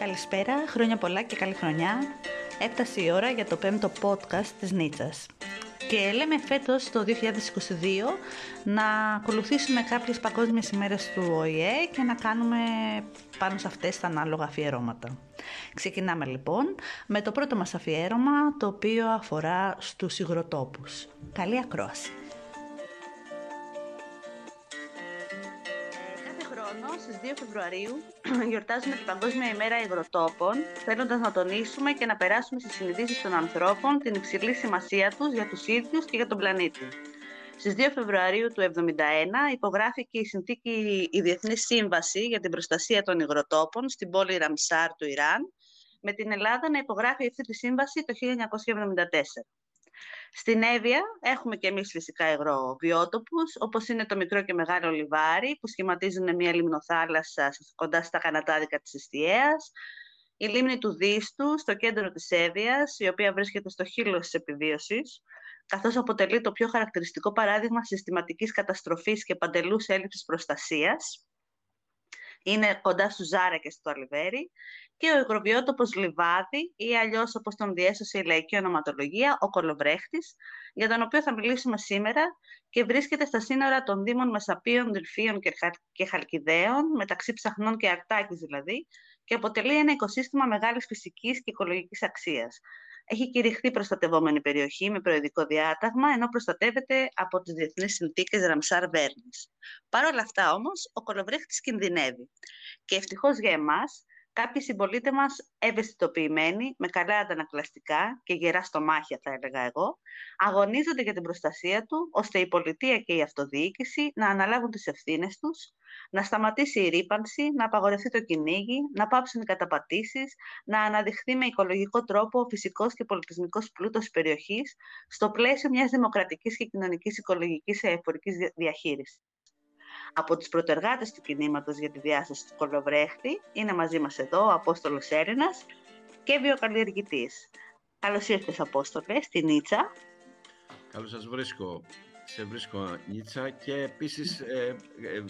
Καλησπέρα, χρόνια πολλά και καλή χρονιά. Έφτασε η ώρα για το πέμπτο podcast της Νίτσας. Και λέμε φέτος το 2022 να ακολουθήσουμε κάποιες παγκόσμιες ημέρες του ΟΗΕ και να κάνουμε πάνω σε αυτές τα ανάλογα αφιερώματα. Ξεκινάμε λοιπόν με το πρώτο μας αφιέρωμα το οποίο αφορά στους υγροτόπους. Καλή ακρόαση! Φεβρουαρίου γιορτάζουμε την Παγκόσμια ημέρα υγροτόπων, θέλοντας να τονίσουμε και να περάσουμε στις συνειδήσεις των ανθρώπων την υψηλή σημασία τους για τους ίδιους και για τον πλανήτη. Στις 2 Φεβρουαρίου του 1971 υπογράφηκε η συνθήκη η Διεθνής Σύμβαση για την Προστασία των Υγροτόπων στην πόλη Ραμσάρ του Ιράν, με την Ελλάδα να υπογράφει αυτή τη σύμβαση το 1974. Στην Εύβοια έχουμε και εμείς φυσικά υγροβιότοπους, όπως είναι το μικρό και μεγάλο λιβάρι, που σχηματίζουν μια λιμνοθάλασσα κοντά στα κανατάδικα της Εστιαίας, η λίμνη του Δίστου, στο κέντρο της Εύβοιας, η οποία βρίσκεται στο χείλος της επιβίωσης, καθώς αποτελεί το πιο χαρακτηριστικό παράδειγμα συστηματικής καταστροφής και παντελούς έλλειψης προστασίας. Είναι κοντά στους Ζάρα και στο Αλιβέρι και ο υγροβιότοπος Λιβάδι ή αλλιώς όπως τον διέσωσε η λαϊκή ονοματολογία, ο Κολοβρέχτης, για τον οποίο θα μιλήσουμε σήμερα και βρίσκεται στα σύνορα των Δήμων Μεσαπίων, Δελφίων και Χαλκιδαίων, μεταξύ Ψαχνών και Αρτάκης δηλαδή, και αποτελεί ένα οικοσύστημα μεγάλης φυσικής και οικολογικής αξίας. Έχει κηρυχθεί προστατευόμενη περιοχή με προεδρικό διάταγμα, ενώ προστατεύεται από τις διεθνείς συνθήκες Ραμσάρ Βέρνης. Παρ' όλα αυτά όμως, ο κολοβρέχτης κινδυνεύει. Και ευτυχώς για εμάς, Κάποιοι συμπολίτε μας ευαισθητοποιημένοι, με καλά αντανακλαστικά και γερά στομάχια θα έλεγα εγώ, αγωνίζονται για την προστασία του, ώστε η πολιτεία και η αυτοδιοίκηση να αναλάβουν τις ευθύνες τους, να σταματήσει η ρήπανση, να απαγορευτεί το κυνήγι, να πάψουν οι καταπατήσεις, να αναδειχθεί με οικολογικό τρόπο ο φυσικός και πολιτισμικός πλούτος τη περιοχής, στο πλαίσιο μιας δημοκρατικής και κοινωνικής οικολογικής εφορικής διαχείρισης από τις πρωτεργάτες του κινήματος για τη διάσταση του κολοβρέχτη. Είναι μαζί μας εδώ ο Απόστολος Έρηνας και βιοκαλλιεργητής. Καλώς ήρθες Απόστολε στη Νίτσα. Καλώς σας βρίσκω. Σε βρίσκω Νίτσα και επίσης ε, ε,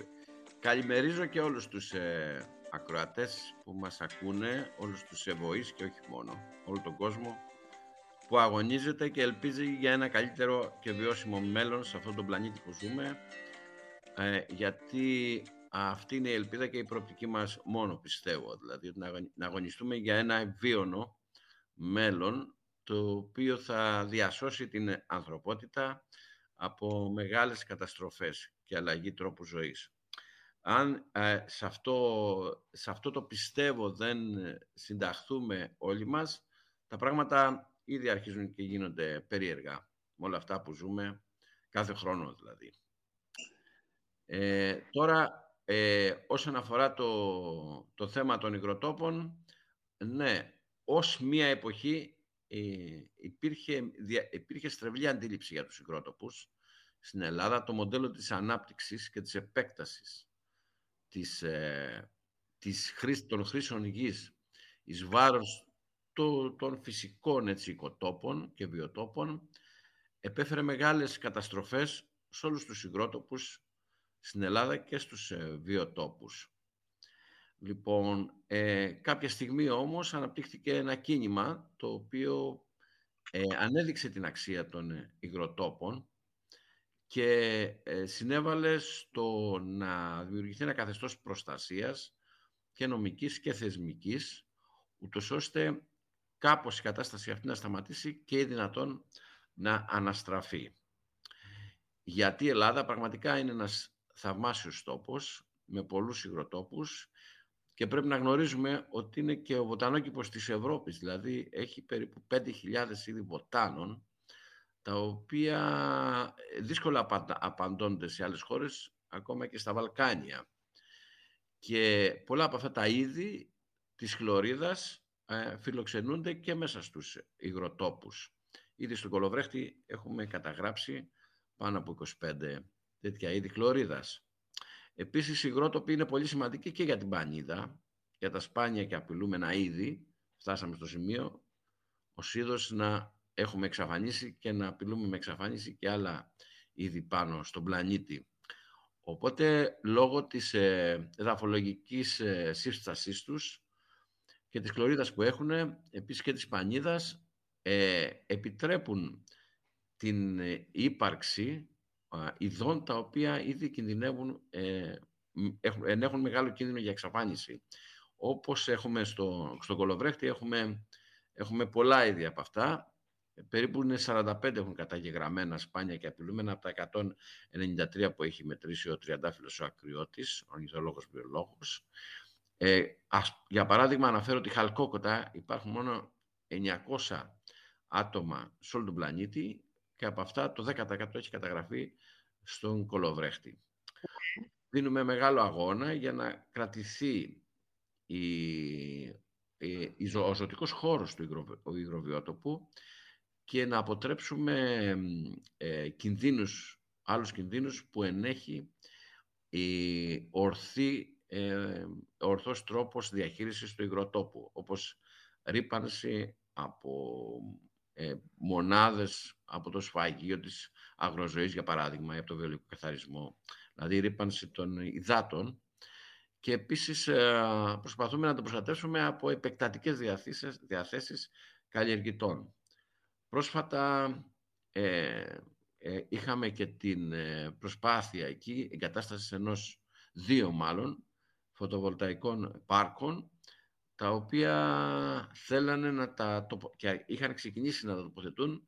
καλημερίζω και όλους τους ε, ακροατές που μας ακούνε, όλους τους ευωείς και όχι μόνο, όλο τον κόσμο που αγωνίζεται και ελπίζει για ένα καλύτερο και βιώσιμο μέλλον σε αυτόν τον πλανήτη που ζούμε ε, γιατί αυτή είναι η ελπίδα και η προοπτική μας μόνο πιστεύω, δηλαδή να αγωνιστούμε για ένα ευβίωνο μέλλον το οποίο θα διασώσει την ανθρωπότητα από μεγάλες καταστροφές και αλλαγή τρόπου ζωής. Αν ε, σε, αυτό, σε αυτό το πιστεύω δεν συνταχθούμε όλοι μας, τα πράγματα ήδη αρχίζουν και γίνονται περίεργα με όλα αυτά που ζούμε κάθε χρόνο δηλαδή. Ε, τώρα, ε, όσον αφορά το, το θέμα των υγροτόπων, ναι, ως μία εποχή ε, υπήρχε, δια, υπήρχε στρεβλή αντίληψη για τους υγρότοπους στην Ελλάδα. Το μοντέλο της ανάπτυξης και της επέκτασης της, ε, της των χρήσεων γης εις βάρος των φυσικών έτσι, οικοτόπων και βιοτόπων επέφερε μεγάλες καταστροφές σε όλους τους υγρότοπους στην Ελλάδα και στους ε, βιοτόπους. Λοιπόν, ε, κάποια στιγμή όμως αναπτύχθηκε ένα κίνημα το οποίο ε, ανέδειξε την αξία των ε, υγροτόπων και ε, συνέβαλε στο να δημιουργηθεί ένα καθεστώς προστασίας και νομικής και θεσμικής, ούτως ώστε κάπως η κατάσταση αυτή να σταματήσει και δυνατόν να αναστραφεί. Γιατί η Ελλάδα πραγματικά είναι ένας θαυμάσιος τόπος με πολλούς υγροτόπους και πρέπει να γνωρίζουμε ότι είναι και ο βοτανόκηπος της Ευρώπης, δηλαδή έχει περίπου 5.000 είδη βοτάνων, τα οποία δύσκολα απαντώνται σε άλλες χώρες, ακόμα και στα Βαλκάνια. Και πολλά από αυτά τα είδη της χλωρίδας ε, φιλοξενούνται και μέσα στους υγροτόπους. Ήδη στον Κολοβρέχτη έχουμε καταγράψει πάνω από 25 τέτοια είδη χλωρίδας. Επίσης, η υγρότοπη είναι πολύ σημαντική και για την πανίδα, για τα σπάνια και απειλούμενα είδη. Φτάσαμε στο σημείο ο είδος να έχουμε εξαφανίσει και να απειλούμε με εξαφάνιση και άλλα είδη πάνω στον πλανήτη. Οπότε, λόγω της ε, εδαφολογικής ε, σύστασής τους και της χλωρίδας που έχουν, επίσης και της πανίδας, ε, επιτρέπουν την ε, ύπαρξη ειδών τα οποία ήδη κινδυνεύουν, ε, έχουν, έχουν μεγάλο κίνδυνο για εξαφάνιση. Όπως έχουμε στο, στο Κολοβρέχτη, έχουμε, έχουμε πολλά είδη από αυτά. Περίπου είναι 45 έχουν καταγεγραμμένα σπάνια και απειλούμενα από τα 193 που έχει μετρήσει ο τριαντάφυλλος ο Ακριώτης, ο ορνηθολόγος βιολόγος. Ε, ας, για παράδειγμα, αναφέρω ότι χαλκόκοτα υπάρχουν μόνο 900 άτομα σε όλο τον πλανήτη και από αυτά το 10% έχει καταγραφεί στον κολοβρέχτη. Δίνουμε μεγάλο αγώνα για να κρατηθεί η, η, ο ζωτικός χώρος του υγροβιότοπου και να αποτρέψουμε ε, κινδύνους, άλλους κινδύνους που ενέχει η ορθή, ε, ορθός τρόπος διαχείρισης του υγροτόπου, όπως ρήπανση από ε, μονάδες από το σφαγείο της αγροζωής, για παράδειγμα, ή από το βιολογικό καθαρισμό, δηλαδή η ρήπανση των υδάτων. Και επίσης ε, προσπαθούμε να το προστατεύσουμε από επεκτατικές διαθέσεις, διαθέσεις καλλιεργητών. Πρόσφατα ε, ε, είχαμε και την προσπάθεια εκεί εγκατάστασης ενός δύο μάλλον φωτοβολταϊκών πάρκων τα οποία θέλανε να τα και είχαν ξεκινήσει να τα τοποθετούν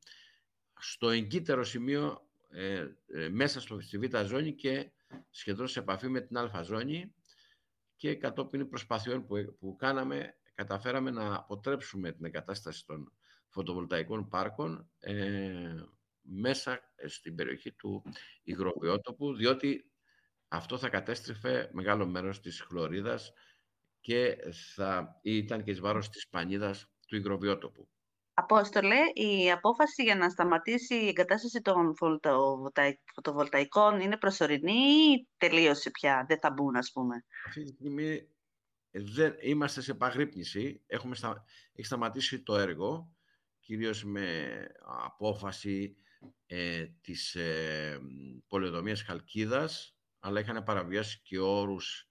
στο εγκύτερο σημείο ε, ε, μέσα στο, στη β' ζώνη και σχεδόν σε επαφή με την α ζώνη και κατόπιν προσπαθειών που, που κάναμε καταφέραμε να αποτρέψουμε την εγκατάσταση των φωτοβολταϊκών πάρκων ε, μέσα στην περιοχή του υγροβιότοπου διότι αυτό θα κατέστρεφε μεγάλο μέρος της χλωρίδας και θα ήταν και εις βάρος της πανίδας του υγροβιότοπου. Απόστολε, η απόφαση για να σταματήσει η εγκατάσταση των φωτοβολταϊκών είναι προσωρινή ή τελείωσε πια, δεν θα μπουν ας πούμε; Αυτή τη στιγμή δεν, είμαστε σε παγρύπνηση, Έχουμε στα, έχει σταματήσει το έργο, κυρίως με απόφαση ε, της ε, πολεοδομίας Χαλκίδας, αλλά είχαν παραβιάσει και όρους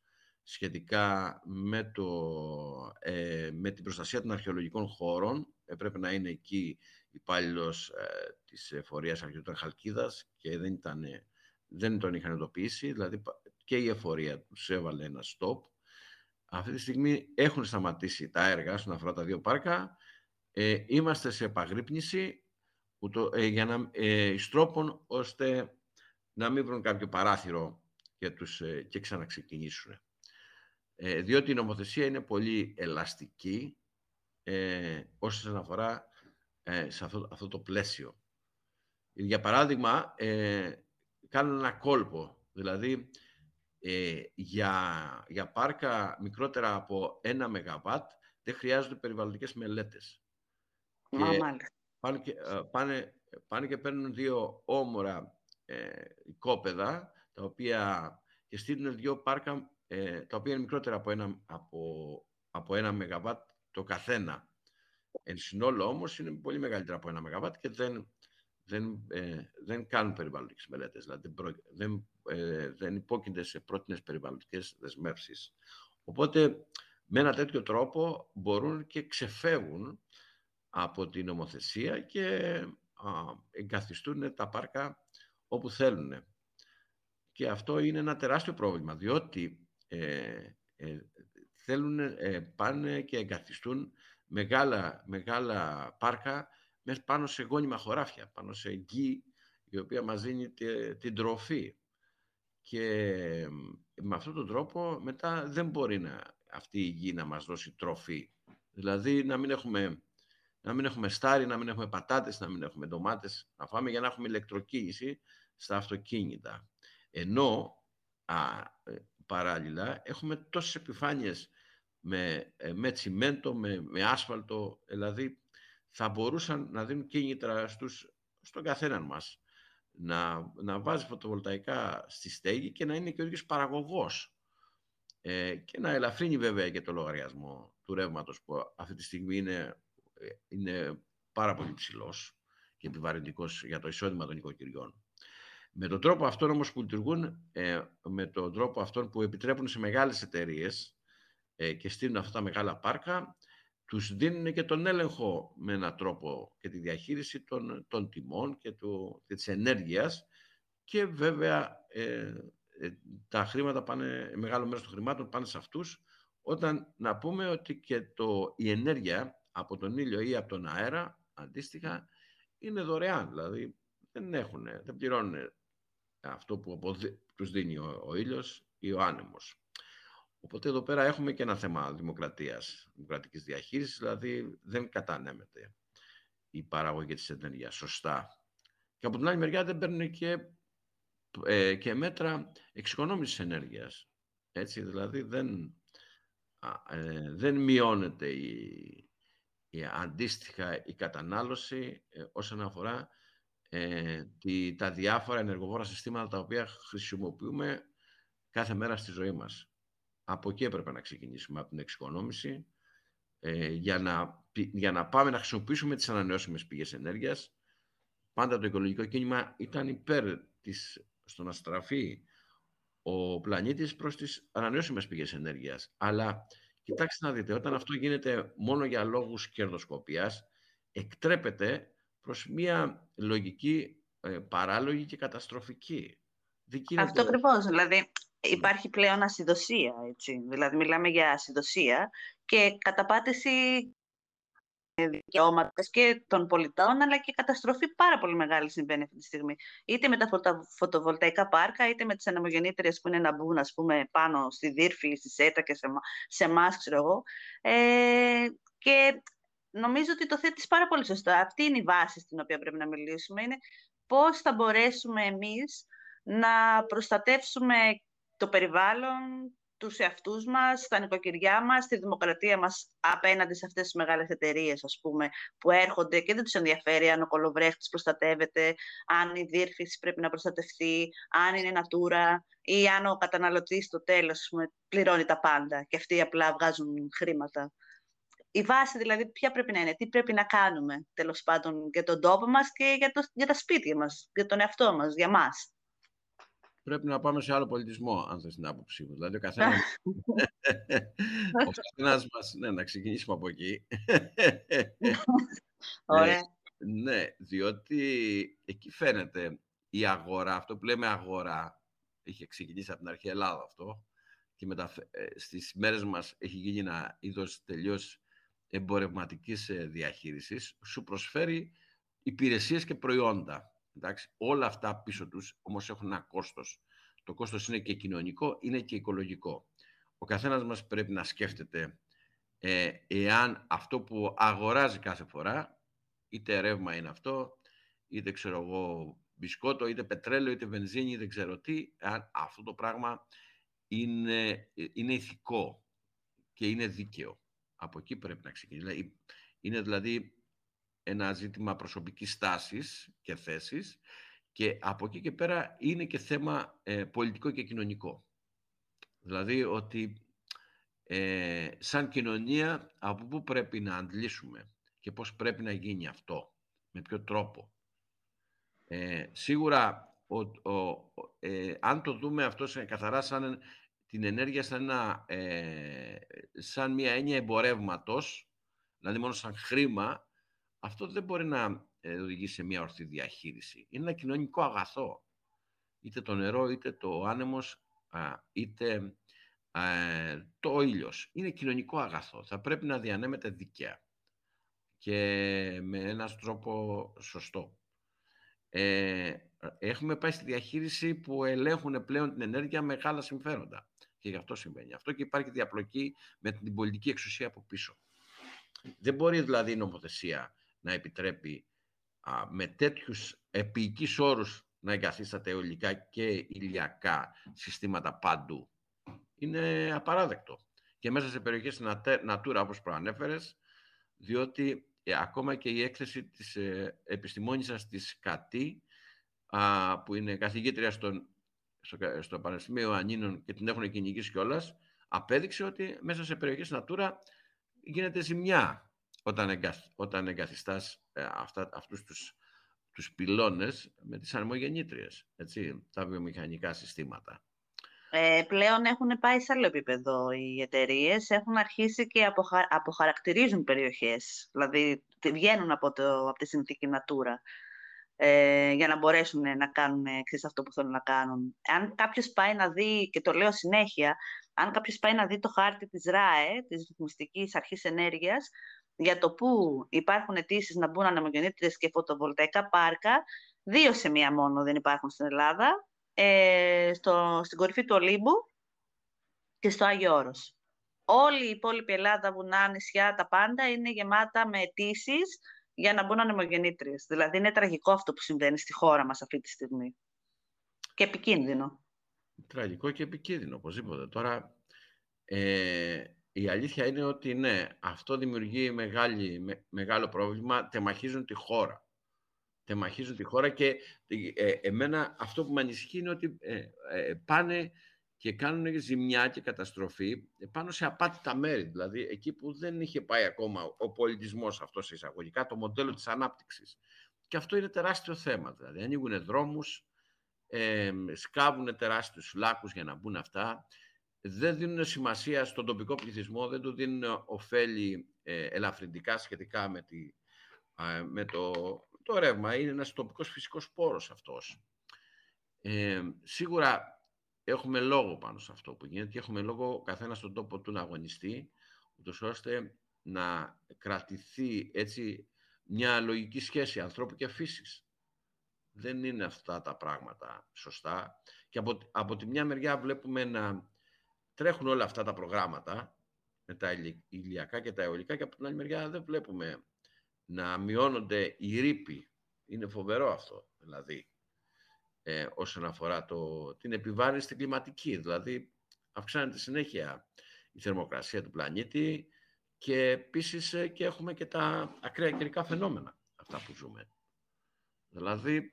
σχετικά με, το, ε, με την προστασία των αρχαιολογικών χώρων. Έπρεπε να είναι εκεί υπάλληλος ε, της εφορίας αρχαιολογικών Χαλκίδας και δεν, ήταν, δεν τον είχαν εντοπίσει, δηλαδή και η εφορία τους έβαλε ένα stop. Αυτή τη στιγμή έχουν σταματήσει τα έργα στον αφορά τα δύο πάρκα. Ε, είμαστε σε επαγρύπνηση ούτω, ε, για να ε, στρόπων ώστε να μην βρουν κάποιο παράθυρο και, τους, ε, και ξαναξεκινήσουν. Ε, διότι η νομοθεσία είναι πολύ ελαστική ε, όσον αφορά ε, σε αυτό, αυτό το πλαίσιο. Για παράδειγμα, ε, κάνουν ένα κόλπο, δηλαδή ε, για, για πάρκα μικρότερα από ένα ΜΒ δεν χρειάζονται περιβαλλοντικές μελέτες. και πάνε, και, πάνε, πάνε και παίρνουν δύο όμορα ε, οικόπεδα, τα οποία και στείλουν δύο πάρκα ε, τα οποία είναι μικρότερα από ένα, από, από ένα ΜΒ το καθένα. Εν συνόλο όμως είναι πολύ μεγαλύτερα από ένα ΜΒ και δεν, δεν, ε, δεν κάνουν περιβαλλοντικές μελέτες, δηλαδή δεν, ε, δεν υπόκεινται σε πρότεινες περιβαλλοντικές δεσμεύσεις. Οπότε με ένα τέτοιο τρόπο μπορούν και ξεφεύγουν από την νομοθεσία και α, εγκαθιστούν τα πάρκα όπου θέλουν. Και αυτό είναι ένα τεράστιο πρόβλημα, διότι ε, ε, θέλουν, ε, πάνε και εγκαθιστούν μεγάλα, μεγάλα πάρκα μέσα πάνω σε γόνιμα χωράφια, πάνω σε γη η οποία μας δίνει την τροφή. Και με αυτόν τον τρόπο μετά δεν μπορεί να, αυτή η γη να μας δώσει τροφή. Δηλαδή να μην έχουμε, να μην έχουμε στάρι, να μην έχουμε πατάτες, να μην έχουμε ντομάτες, να φάμε για να έχουμε ηλεκτροκίνηση στα αυτοκίνητα. Ενώ α, παράλληλα έχουμε τόσες επιφάνειες με, ε, με τσιμέντο, με, με άσφαλτο, δηλαδή θα μπορούσαν να δίνουν κίνητρα στους, στον καθέναν μας να, να βάζει φωτοβολταϊκά στη στέγη και να είναι και ο ίδιος παραγωγός ε, και να ελαφρύνει βέβαια και το λογαριασμό του ρεύματος που αυτή τη στιγμή είναι, ε, είναι πάρα πολύ ψηλός και επιβαρυντικός για το εισόδημα των οικοκυριών. Με τον τρόπο αυτόν όμως που λειτουργούν, ε, με τον τρόπο αυτόν που επιτρέπουν σε μεγάλες εταιρείες ε, και στείλουν αυτά τα μεγάλα πάρκα, τους δίνουν και τον έλεγχο με έναν τρόπο και τη διαχείριση των, των τιμών και, του, και της ενέργειας. Και βέβαια ε, ε, τα χρήματα πάνε, μεγάλο μέρος των χρημάτων πάνε σε αυτούς. Όταν να πούμε ότι και το, η ενέργεια από τον ήλιο ή από τον αέρα αντίστοιχα είναι δωρεάν, δηλαδή δεν, έχουν, δεν πληρώνουν αυτό που τους δίνει ο, ο ήλιος ή ο άνεμος. Οπότε εδώ πέρα έχουμε και ένα θέμα δημοκρατίας, δημοκρατικής διαχείρισης, δηλαδή δεν κατανέμεται η παραγωγή της ενέργειας σωστά. Και από την άλλη μεριά δεν παίρνουν και, ε, και μέτρα εξοικονόμησης ενέργειας. Έτσι, δηλαδή δεν, ε, δεν μειώνεται η, η, αντίστοιχα η κατανάλωση ε, όσον αφορά ε, τη, τα διάφορα ενεργοβόρα συστήματα τα οποία χρησιμοποιούμε κάθε μέρα στη ζωή μας. Από εκεί έπρεπε να ξεκινήσουμε, από την εξοικονόμηση, ε, για, να, για να πάμε να χρησιμοποιήσουμε τις ανανεώσιμες πηγές ενέργειας. Πάντα το οικολογικό κίνημα ήταν υπέρ της, στο να στραφεί ο πλανήτης προς τις ανανεώσιμες πηγές ενέργειας. Αλλά κοιτάξτε να δείτε, όταν αυτό γίνεται μόνο για λόγους κερδοσκοπίας, εκτρέπεται προς μια λογική ε, παράλογη και καταστροφική. Αυτό ακριβώς. Δηλαδή, υπάρχει πλέον ασυδοσία, έτσι. Δηλαδή, μιλάμε για ασυδοσία και καταπάτηση δικαιώματα και των πολιτών, αλλά και καταστροφή πάρα πολύ μεγάλη συμβαίνει αυτή τη στιγμή. Είτε με τα φωτοβολταϊκά πάρκα, είτε με τις ανεμογεννήτριες που είναι να μπουν, ας πούμε, πάνω στη Δύρφη, στη ΣΕΤΑ και σε εμάς, ξέρω εγώ. Ε, και νομίζω ότι το θέτεις πάρα πολύ σωστά. Αυτή είναι η βάση στην οποία πρέπει να μιλήσουμε. Είναι πώς θα μπορέσουμε εμείς να προστατεύσουμε το περιβάλλον, τους εαυτούς μας, τα νοικοκυριά μας, τη δημοκρατία μας απέναντι σε αυτές τις μεγάλες εταιρείες, ας πούμε, που έρχονται και δεν τους ενδιαφέρει αν ο κολοβρέχτης προστατεύεται, αν η διεύθυνση πρέπει να προστατευτεί, αν είναι natura ή αν ο καταναλωτής στο τέλος πούμε, πληρώνει τα πάντα και αυτοί απλά βγάζουν χρήματα. Η βάση δηλαδή ποια πρέπει να είναι, τι πρέπει να κάνουμε τέλος πάντων για τον τόπο μας και για, το, για τα σπίτια μας, για τον εαυτό μας, για μας πρέπει να πάμε σε άλλο πολιτισμό, αν θες την άποψή μου. Δηλαδή, ο καθένας, ο καθένας μας, ναι, να ξεκινήσουμε από εκεί. Ωραία. Ναι, ναι, διότι εκεί φαίνεται η αγορά, αυτό που λέμε αγορά, είχε ξεκινήσει από την αρχή Ελλάδα αυτό, και μετα... Ε, στις μέρες μας έχει γίνει ένα είδος τελείως εμπορευματικής ε, διαχείρισης, σου προσφέρει υπηρεσίες και προϊόντα. Εντάξει, όλα αυτά πίσω τους όμως έχουν ένα κόστος. Το κόστος είναι και κοινωνικό, είναι και οικολογικό. Ο καθένας μας πρέπει να σκέφτεται ε, εάν αυτό που αγοράζει κάθε φορά, είτε ρεύμα είναι αυτό, είτε ξέρω εγώ μπισκότο, είτε πετρέλαιο, είτε βενζίνη, δεν ξέρω τι, αν αυτό το πράγμα είναι, είναι ηθικό και είναι δίκαιο. Από εκεί πρέπει να ξεκινήσει. Είναι δηλαδή ένα ζήτημα προσωπικής στάσης και θέσης και από εκεί και πέρα είναι και θέμα ε, πολιτικό και κοινωνικό. Δηλαδή ότι ε, σαν κοινωνία από πού πρέπει να αντλήσουμε και πώς πρέπει να γίνει αυτό, με ποιο τρόπο. Ε, σίγουρα ο, ο, ε, αν το δούμε αυτό σε, καθαρά σαν την ενέργεια σαν, ένα, ε, σαν μια έννοια εμπορεύματος, δηλαδή μόνο σαν χρήμα, αυτό δεν μπορεί να ε, οδηγήσει σε μια ορθή διαχείριση. Είναι ένα κοινωνικό αγαθό. Είτε το νερό, είτε το άνεμος, είτε το ήλιος. Είναι κοινωνικό αγαθό. Θα πρέπει να διανέμεται δικαία και με έναν τρόπο σωστό. Ε, έχουμε πάει στη διαχείριση που ελέγχουν πλέον την ενέργεια μεγάλα συμφέροντα. Και γι' αυτό συμβαίνει. Αυτό και υπάρχει διαπλοκή με την πολιτική εξουσία από πίσω. Δεν μπορεί δηλαδή η νομοθεσία να επιτρέπει α, με τέτοιους επίοικείς όρους να εγκαθίσταται αιωλικά και ηλιακά συστήματα παντού. Είναι απαράδεκτο. Και μέσα σε περιοχές Natura, όπως προανέφερες, διότι ε, ακόμα και η έκθεση της ε, επιστημόνισσας της ΚΑΤΗ, α, που είναι καθηγήτρια στον, στο, στο Πανεπιστήμιο Ανίνων και την έχουν κυνηγήσει κιόλας, απέδειξε ότι μέσα σε περιοχές Natura γίνεται ζημιά όταν, εγκαθ, όταν εγκαθιστάς ε, αυτά, αυτούς τους, τους πυλώνες με τις αρμογεννήτριες, έτσι, τα βιομηχανικά συστήματα. Ε, πλέον έχουν πάει σε άλλο επίπεδο οι εταιρείες, έχουν αρχίσει και αποχα... αποχαρακτηρίζουν περιοχές, δηλαδή βγαίνουν από, το, από τη συνθήκη Natura ε, για να μπορέσουν να κάνουν εξής αυτό που θέλουν να κάνουν. Αν κάποιος πάει να δει, και το λέω συνέχεια, αν κάποιος πάει να δει το χάρτη της ΡΑΕ, της Ρυθμιστικής Αρχής Ενέργειας, για το πού υπάρχουν αιτήσεις να μπουν ανεμογεννήτριες και φωτοβολταϊκά πάρκα, δύο σε μία μόνο δεν υπάρχουν στην Ελλάδα, ε, στο, στην κορυφή του Ολύμπου και στο Άγιο Όρος. Όλη η υπόλοιπη Ελλάδα, βουνά, νησιά, τα πάντα είναι γεμάτα με αιτήσεις για να μπουν ανεμογεννήτριες. Δηλαδή είναι τραγικό αυτό που συμβαίνει στη χώρα μας αυτή τη στιγμή. Και επικίνδυνο. Τραγικό και επικίνδυνο, οπωσδήποτε. Τώρα, ε, η αλήθεια είναι ότι ναι, αυτό δημιουργεί μεγάλη, μεγάλο πρόβλημα. Τεμαχίζουν τη χώρα. Τεμαχίζουν τη χώρα και ε, εμένα αυτό που με ανησυχεί είναι ότι ε, ε, πάνε και κάνουν ζημιά και καταστροφή πάνω σε απάτητα μέρη. Δηλαδή, εκεί που δεν είχε πάει ακόμα ο πολιτισμός αυτός σε εισαγωγικά, το μοντέλο της ανάπτυξης. Και αυτό είναι τεράστιο θέμα. Δηλαδή, ανοίγουν δρόμους, ε, σκάβουν τεράστιους λάκους για να μπουν αυτά, δεν δίνουν σημασία στον τοπικό πληθυσμό, δεν του δίνουν ωφέλη ε, ελαφρυντικά σχετικά με, τη, με το, το ρεύμα. Είναι ένας τοπικός φυσικός πόρος αυτός. Ε, σίγουρα έχουμε λόγο πάνω σε αυτό που γίνεται και έχουμε λόγο καθένας στον τόπο του να αγωνιστεί, ούτως ώστε να κρατηθεί έτσι μια λογική σχέση ανθρώπου και φύσης. Δεν είναι αυτά τα πράγματα σωστά. Και από, από τη μια μεριά βλέπουμε να τρέχουν όλα αυτά τα προγράμματα με τα ηλιακά και τα αιωλικά και από την άλλη μεριά δεν βλέπουμε να μειώνονται οι ρήποι. Είναι φοβερό αυτό, δηλαδή ε, όσον αφορά το, την επιβάρυνση στην κλιματική. Δηλαδή, αυξάνεται συνέχεια η θερμοκρασία του πλανήτη και επίσης ε, και έχουμε και τα ακραία καιρικά φαινόμενα, αυτά που ζούμε. Δηλαδή,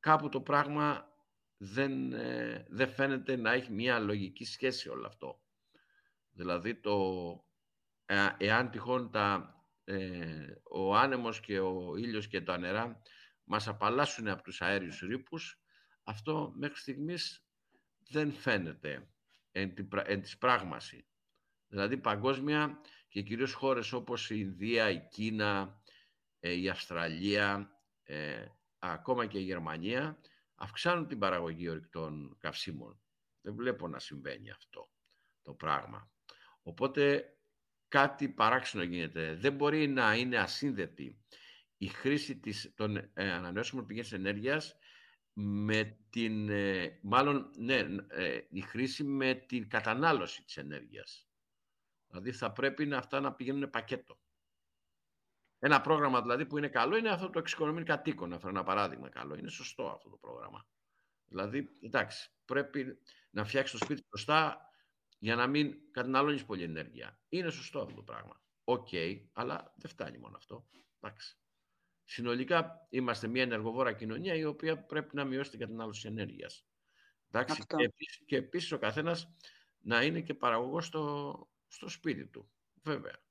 κάπου το πράγμα δεν, ε, δεν φαίνεται να έχει μια λογική σχέση όλο αυτό. Δηλαδή, το, ε, εάν τυχόν τα, ο άνεμος και ο ήλιος και τα νερά μας απαλλάσσουν από τους αέριους ρήπους, αυτό μέχρι στιγμής δεν φαίνεται εν, εν της πράγμασης. Δηλαδή παγκόσμια και κυρίως χώρες όπως η Ινδία, η Κίνα, ε, η Αυστραλία, ε, ακόμα και η Γερμανία αυξάνουν την παραγωγή ορυκτών καυσίμων. Δεν βλέπω να συμβαίνει αυτό το πράγμα. Οπότε κάτι παράξενο γίνεται. Δεν μπορεί να είναι ασύνδετη η χρήση της, των ε, ανανεώσιμων πηγές ενέργειας με την, ε, μάλλον, ναι, ε, η χρήση με την κατανάλωση της ενέργειας. Δηλαδή θα πρέπει να αυτά να πηγαίνουν πακέτο. Ένα πρόγραμμα δηλαδή που είναι καλό είναι αυτό το εξοικονομήν κατοίκων. Να φέρω ένα παράδειγμα καλό. Είναι σωστό αυτό το πρόγραμμα. Δηλαδή, εντάξει, πρέπει να φτιάξεις το σπίτι σωστά για να μην καταναλώνεις πολύ ενέργεια. Είναι σωστό αυτό το πράγμα. Οκ, αλλά δεν φτάνει μόνο αυτό. Εντάξει. Συνολικά είμαστε μια ενεργοβόρα κοινωνία η οποία πρέπει να μειώσει την κατανάλωση ενέργειας. Εντάξει, και, επίσης, και επίσης ο καθένας να είναι και παραγωγός στο, στο σπίτι του, βέβαια.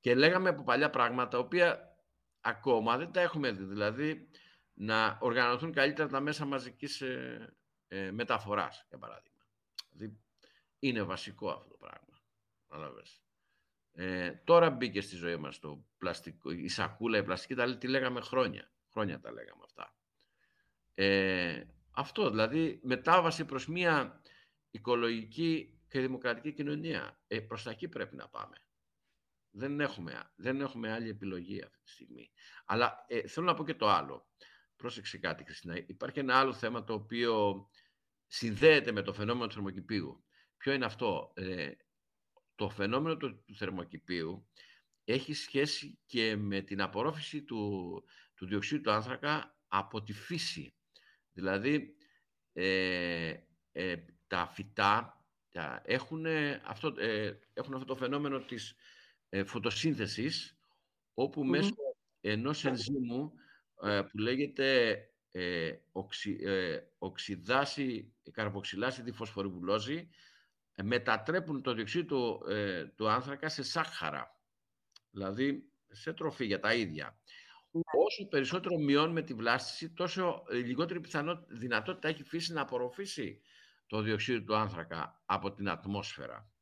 Και λέγαμε από παλιά πράγματα, τα οποία ακόμα δεν τα έχουμε δει. Δηλαδή, να οργανωθούν καλύτερα τα μέσα μαζικής ε, ε, μεταφοράς, για παράδειγμα. Δηλαδή, είναι βασικό αυτό το πράγμα. Καταλαβες. Ε, τώρα μπήκε στη ζωή μας το πλαστικό, η σακούλα, η πλαστική, τα, τι λέγαμε χρόνια. Χρόνια τα λέγαμε αυτά. Ε, αυτό, δηλαδή, μετάβαση προς μια οικολογική και δημοκρατική κοινωνία. Ε, προς τα εκεί πρέπει να πάμε. Δεν έχουμε, δεν έχουμε άλλη επιλογή αυτή τη στιγμή. Αλλά ε, θέλω να πω και το άλλο. Πρόσεξε κάτι, Χριστίνα. Υπάρχει ένα άλλο θέμα το οποίο συνδέεται με το φαινόμενο του θερμοκηπίου. Ποιο είναι αυτό; Ε, το φαινόμενο του, του θερμοκηπίου έχει σχέση και με την απορρόφηση του, του διοξείδου του άνθρακα από τη φύση. Δηλαδή, ε, ε, τα φυτά τα, έχουν, αυτό, ε, έχουν αυτό το φαινόμενο της ε, φωτοσύνθεσης, όπου μέσω ενός ενζήμου που λέγεται ε, οξυ, οξυδάση, καρποξυλάση διφωσφοριβουλόζη, ε, μετατρέπουν το διοξείδιο του, ε, του άνθρακα σε σάχαρα, δηλαδή σε τροφή για τα ίδια. Ναι. Όσο περισσότερο μειώνουμε τη βλάστηση, τόσο λιγότερη πιθανό, δυνατότητα έχει φύση να απορροφήσει το διοξείδιο του άνθρακα από την ατμόσφαιρα.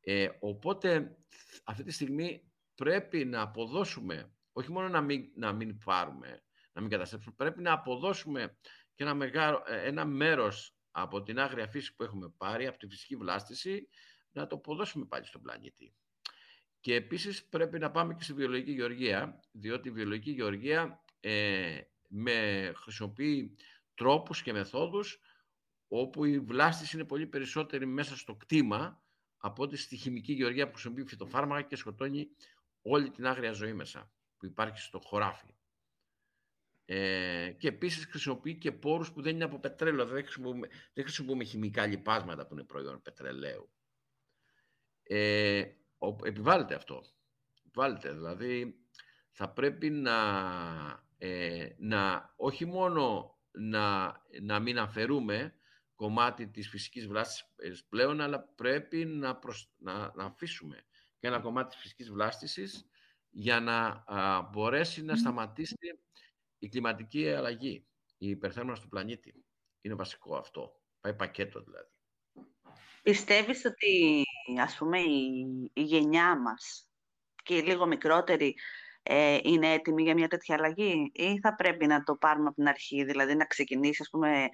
Ε, οπότε αυτή τη στιγμή πρέπει να αποδώσουμε, όχι μόνο να μην, να μην πάρουμε, να μην καταστρέψουμε, πρέπει να αποδώσουμε και ένα, μεγάλο, ε, ένα μέρος από την άγρια φύση που έχουμε πάρει, από τη φυσική βλάστηση, να το αποδώσουμε πάλι στον πλανήτη. Και επίσης πρέπει να πάμε και στη βιολογική γεωργία, διότι η βιολογική γεωργία ε, με χρησιμοποιεί τρόπους και μεθόδους όπου η βλάστηση είναι πολύ περισσότερη μέσα στο κτήμα από ότι στη χημική γεωργία που χρησιμοποιεί φυτοφάρμακα και σκοτώνει όλη την άγρια ζωή μέσα που υπάρχει στο χωράφι. Ε, και επίσης χρησιμοποιεί και πόρους που δεν είναι από πετρέλαιο, δεν χρησιμοποιούμε, δεν χρησιμοποιούμε χημικά λιπάσματα που είναι προϊόν πετρελαίου. Ε, επιβάλλεται αυτό. Επιβάλλεται, δηλαδή θα πρέπει να, ε, να όχι μόνο να, να μην αφαιρούμε κομμάτι της φυσικής βλάστησης πλέον, αλλά πρέπει να, να, να αφήσουμε και ένα κομμάτι της φυσικής βλάστησης για να μπορέσει να σταματήσει η κλιματική αλλαγή, η υπερθέρμανση του πλανήτη. Είναι βασικό αυτό. Πάει πακέτο δηλαδή. Πιστεύεις ότι ας πούμε η, η γενιά μας και οι λίγο μικρότεροι ε, είναι έτοιμοι για μια τέτοια αλλαγή ή θα πρέπει να το πάρουμε από την αρχή, δηλαδή να ξεκινήσει ας πούμε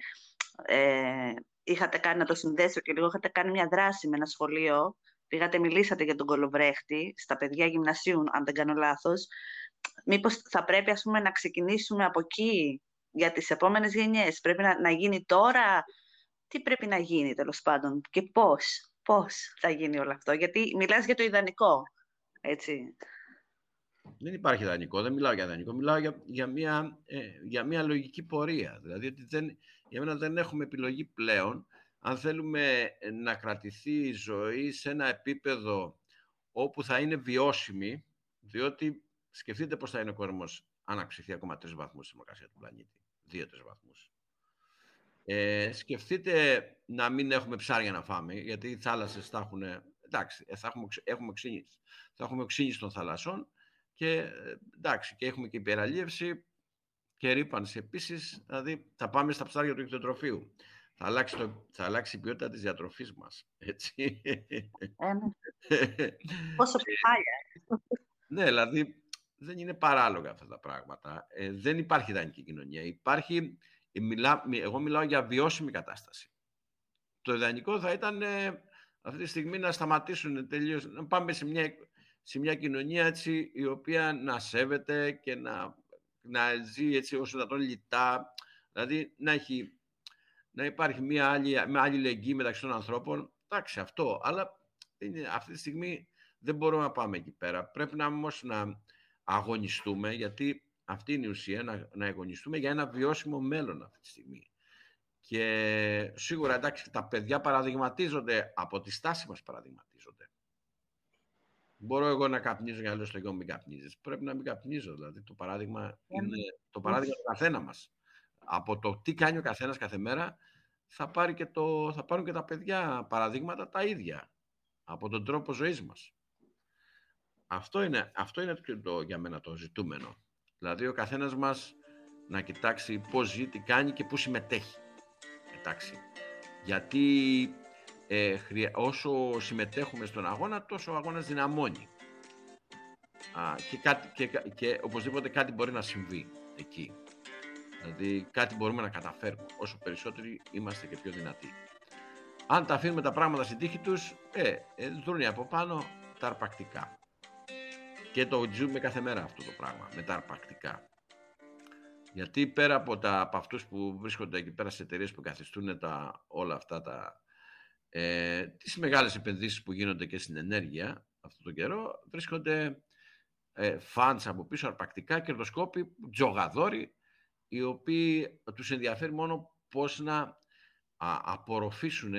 ε, είχατε κάνει να το συνδέσω και λίγο, είχατε κάνει μια δράση με ένα σχολείο, πήγατε, μιλήσατε για τον Κολοβρέχτη στα παιδιά γυμνασίου, αν δεν κάνω λάθος. Μήπως θα πρέπει, ας πούμε, να ξεκινήσουμε από εκεί για τις επόμενες γενιές; Πρέπει να, να γίνει τώρα, τι πρέπει να γίνει τέλος πάντων; Και πώς, πώς θα γίνει όλο αυτό; Γιατί μιλάς για το ιδανικό, έτσι. Δεν υπάρχει ιδανικό, δεν μιλάω για ιδανικό, μιλάω για, για, μια, ε, για μια λογική πορεία. Δηλαδή ότι δεν, για μένα δεν έχουμε επιλογή πλέον αν θέλουμε να κρατηθεί η ζωή σε ένα επίπεδο όπου θα είναι βιώσιμη, διότι σκεφτείτε πώς θα είναι ο κόσμος αν αυξηθεί ακόμα τρεις βαθμούς στη θερμοκρασία του πλανήτη. Δύο-τρεις βαθμούς. Ε, σκεφτείτε να μην έχουμε ψάρια να φάμε, γιατί οι θάλασσες θα έχουν... Εντάξει, θα έχουμε, έχουμε οξύνηση. Θα έχουμε οξύνηση των θαλασσών και ε, εντάξει, και έχουμε και υπεραλίευση και ρήπανση επίσης. Δηλαδή, θα πάμε στα ψάρια του εκτροφείου. Θα αλλάξει, το, θα αλλάξει η ποιότητα της διατροφής μας. Έτσι. Πόσο πάλι. ναι, δηλαδή δεν είναι παράλογα αυτά τα πράγματα. Ε, δεν υπάρχει ιδανική κοινωνία. Υπάρχει, μιλά, εγώ μιλάω για βιώσιμη κατάσταση. Το ιδανικό θα ήταν ε, αυτή τη στιγμή να σταματήσουν τελείως, να πάμε σε μια σε μια κοινωνία έτσι, η οποία να σέβεται και να, να ζει έτσι όσο να τον λιτά. Δηλαδή να, έχει, να υπάρχει μια άλλη, μια άλλη λεγγύη μεταξύ των ανθρώπων. Εντάξει αυτό, αλλά είναι, αυτή τη στιγμή δεν μπορούμε να πάμε εκεί πέρα. Πρέπει να όμως να αγωνιστούμε, γιατί αυτή είναι η ουσία, να, να αγωνιστούμε για ένα βιώσιμο μέλλον αυτή τη στιγμή. Και σίγουρα εντάξει, τα παιδιά παραδειγματίζονται από τη στάση μας παραδειγματίζονται. Μπορώ εγώ να καπνίζω για να λέω στο γιο μου μην καπνίζεις. Πρέπει να μην καπνίζω. Δηλαδή το παράδειγμα είναι το παράδειγμα του καθένα μας. Από το τι κάνει ο καθένας κάθε μέρα θα, πάρει και το, θα πάρουν και τα παιδιά παραδείγματα τα ίδια από τον τρόπο ζωής μας. Αυτό είναι, αυτό είναι το, για μένα το ζητούμενο. Δηλαδή ο καθένας μας να κοιτάξει πώς ζει, τι κάνει και πού συμμετέχει. Εντάξει. Γιατί ε, όσο συμμετέχουμε στον αγώνα, τόσο ο αγώνας δυναμώνει. Α, και, κάτι, και, και οπωσδήποτε κάτι μπορεί να συμβεί εκεί. Δηλαδή κάτι μπορούμε να καταφέρουμε. Όσο περισσότεροι είμαστε και πιο δυνατοί. Αν τα αφήνουμε τα πράγματα στην τύχη τους, ε, ε δρούν από πάνω τα αρπακτικά. Και το ζούμε κάθε μέρα αυτό το πράγμα, με τα αρπακτικά. Γιατί πέρα από, τα, από αυτούς που βρίσκονται εκεί πέρα σε εταιρείες που καθιστούν τα, όλα αυτά τα, ε, τις μεγάλες επενδύσεις που γίνονται και στην ενέργεια αυτό το καιρό βρίσκονται ε, από πίσω αρπακτικά, κερδοσκόποι, τζογαδόροι οι οποίοι τους ενδιαφέρει μόνο πώς να α, απορροφήσουν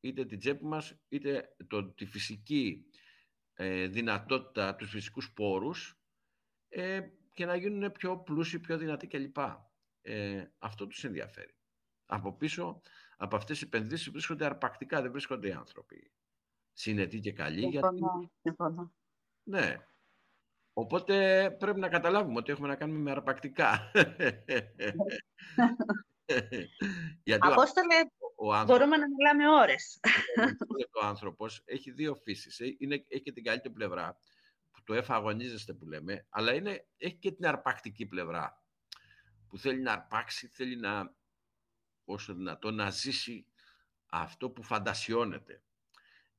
είτε την τσέπη μας είτε το, τη φυσική ε, δυνατότητα, τους φυσικούς πόρους ε, και να γίνουν πιο πλούσιοι, πιο δυνατοί κλπ. Ε, αυτό τους ενδιαφέρει. Από πίσω από αυτές τις επενδύσεις βρίσκονται αρπακτικά, δεν βρίσκονται οι άνθρωποι. Συνετοί και καλοί. Συμφωνώ, γιατί... Ναι. Οπότε πρέπει να καταλάβουμε ότι έχουμε να κάνουμε με αρπακτικά. γιατί... Απόστολε, ο άνθρωπος, Μπορούμε να μιλάμε ώρες. ο άνθρωπος έχει δύο φύσεις. Ε, είναι, έχει και την καλύτερη πλευρά, που το εφαγωνίζεστε που λέμε, αλλά είναι, έχει και την αρπακτική πλευρά, που θέλει να αρπάξει, θέλει να, όσο δυνατόν, να ζήσει αυτό που φαντασιώνεται.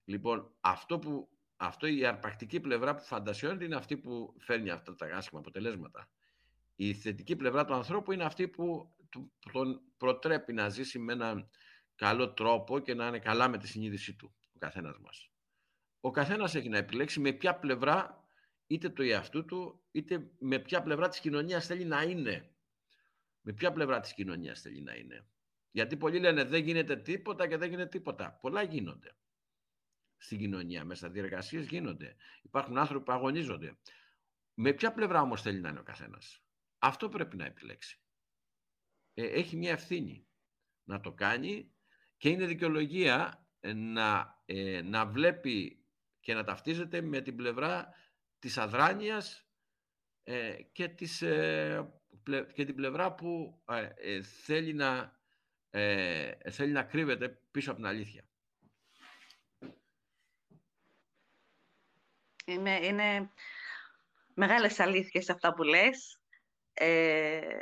Λοιπόν, αυτό, που, αυτό η αρπακτική πλευρά που φαντασιώνεται είναι αυτή που φέρνει αυτά τα άσχημα αποτελέσματα. Η θετική πλευρά του ανθρώπου είναι αυτή που τον προτρέπει να ζήσει με έναν καλό τρόπο και να είναι καλά με τη συνείδησή του, ο καθένας μας. Ο καθένας έχει να επιλέξει με ποια πλευρά είτε το εαυτού του, είτε με ποια πλευρά της κοινωνίας θέλει να είναι. Με ποια πλευρά της κοινωνίας θέλει να είναι. Γιατί πολλοί λένε δεν γίνεται τίποτα και δεν γίνεται τίποτα. Πολλά γίνονται στην κοινωνία μέσα. Διεργασίες γίνονται. Υπάρχουν άνθρωποι που αγωνίζονται. Με ποια πλευρά όμως θέλει να είναι ο καθένας. Αυτό πρέπει να επιλέξει. Ε, έχει μια ευθύνη να το κάνει και είναι δικαιολογία ε, να, ε, να βλέπει και να ταυτίζεται με την πλευρά της αδράνειας και, της, και την πλευρά που θέλει, να, θέλει να κρύβεται πίσω από την αλήθεια. Είναι, είναι μεγάλες αλήθειες αυτά που λες. Ε,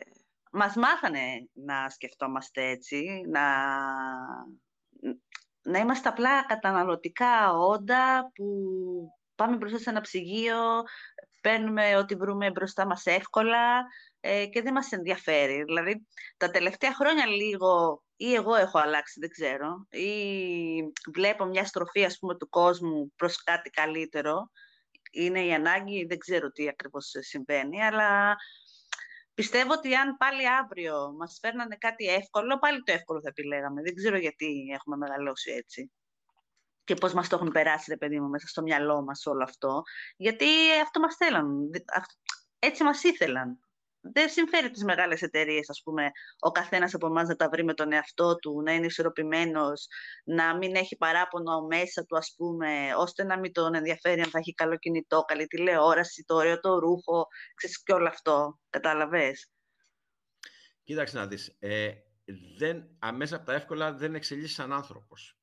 μας μάθανε να σκεφτόμαστε έτσι, να, να είμαστε απλά καταναλωτικά όντα που πάμε μπροστά σε ένα ψυγείο, παίρνουμε ό,τι βρούμε μπροστά μας εύκολα ε, και δεν μας ενδιαφέρει. Δηλαδή, τα τελευταία χρόνια λίγο, ή εγώ έχω αλλάξει, δεν ξέρω, ή βλέπω μια στροφή, ας πούμε, του κόσμου προς κάτι καλύτερο, είναι η ανάγκη, δεν ξέρω τι ακριβώς συμβαίνει, αλλά πιστεύω ότι αν πάλι αύριο μας φέρνανε κάτι εύκολο, πάλι το εύκολο θα επιλέγαμε. Δεν ξέρω γιατί έχουμε μεγαλώσει έτσι. Και πώς μας το έχουν περάσει, ρε παιδί μου, μέσα στο μυαλό μας όλο αυτό. Γιατί αυτό μας θέλαν. Έτσι μας ήθελαν δεν συμφέρει τις μεγάλες εταιρείες, ας πούμε, ο καθένας από εμάς να τα βρει με τον εαυτό του, να είναι ισορροπημένος, να μην έχει παράπονο μέσα του, ας πούμε, ώστε να μην τον ενδιαφέρει αν θα έχει καλό κινητό, καλή τηλεόραση, το ωραίο το ρούχο, ξέρεις και όλο αυτό, κατάλαβες; Κοίταξε να δεις, ε, δεν, αμέσα από τα εύκολα δεν εξελίσσεις σαν άνθρωπος.